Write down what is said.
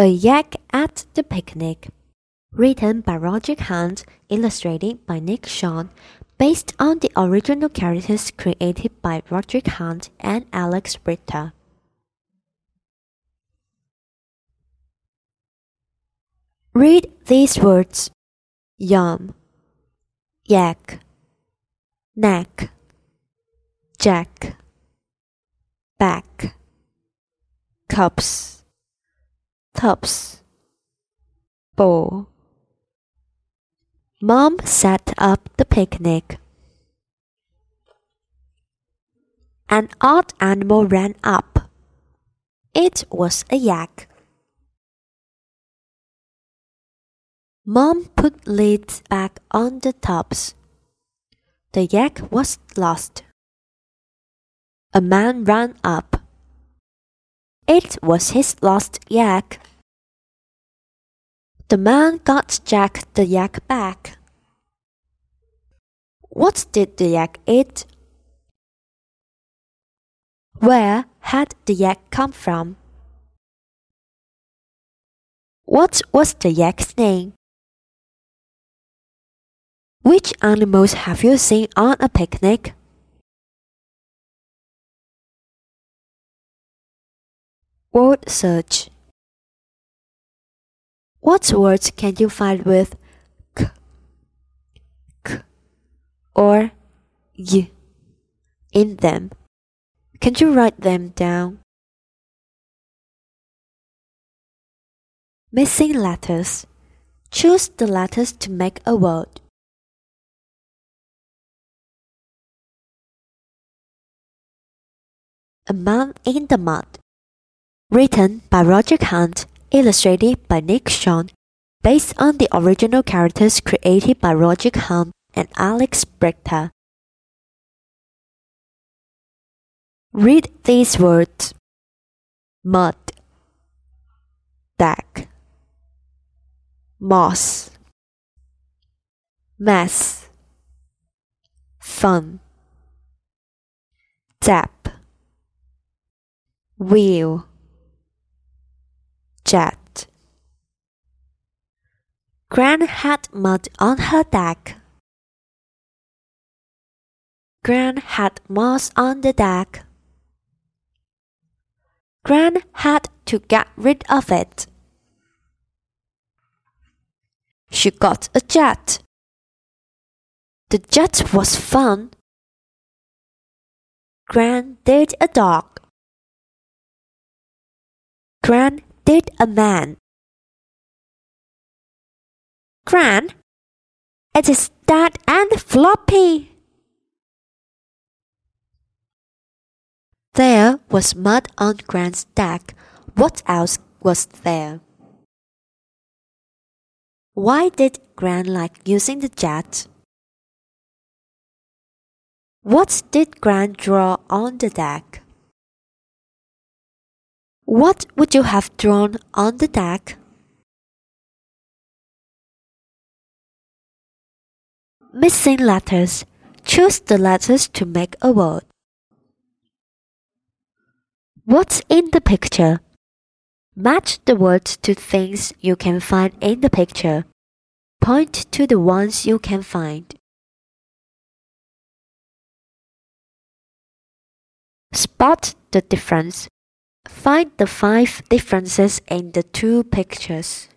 A Yak at the Picnic. Written by Roderick Hunt, illustrated by Nick Schon, based on the original characters created by Roderick Hunt and Alex Brychta. Read these words. Yum, yak, neck, jack, back, cups, tubs, bowl. Mom set up the picnic. An odd animal ran up. It was a yak. Mom put lids back on the tubs. The yak was lost. A man ran up. It was his lost yak. The man got Jack the yak back. What did the yak eat? Where had the yak come from? What was the yak's name? Which animals have you seen on a picnic? Word search. What words can you find with k, k or y in them? Can you write them down? Missing letters. Choose the letters to make a word. A Man in the Mud. Written by Roderick Hunt, illustrated by Nick Schon, based on the original characters created by Roderick Hunt and Alex Brychta. Read these words. Mud, deck, moss, mess, fun, zap, wheel, jet. Gran had mud on her deck. Gran had moss on the deck. Gran had to get rid of it. She got a jet. The jet was fun. Gran did a dog. Gran did a man. Gran, it is dead and floppy. There was mud on Gran's deck. What else was there? Why did Gran like using the jet? What did Gran draw on the deck? What would you have drawn on the deck? Missing letters. Choose the letters to make a word. What's in the picture? Match the words to things you can find in the picture. Point to the ones you can find. Spot the difference. Find the five differences in the two pictures.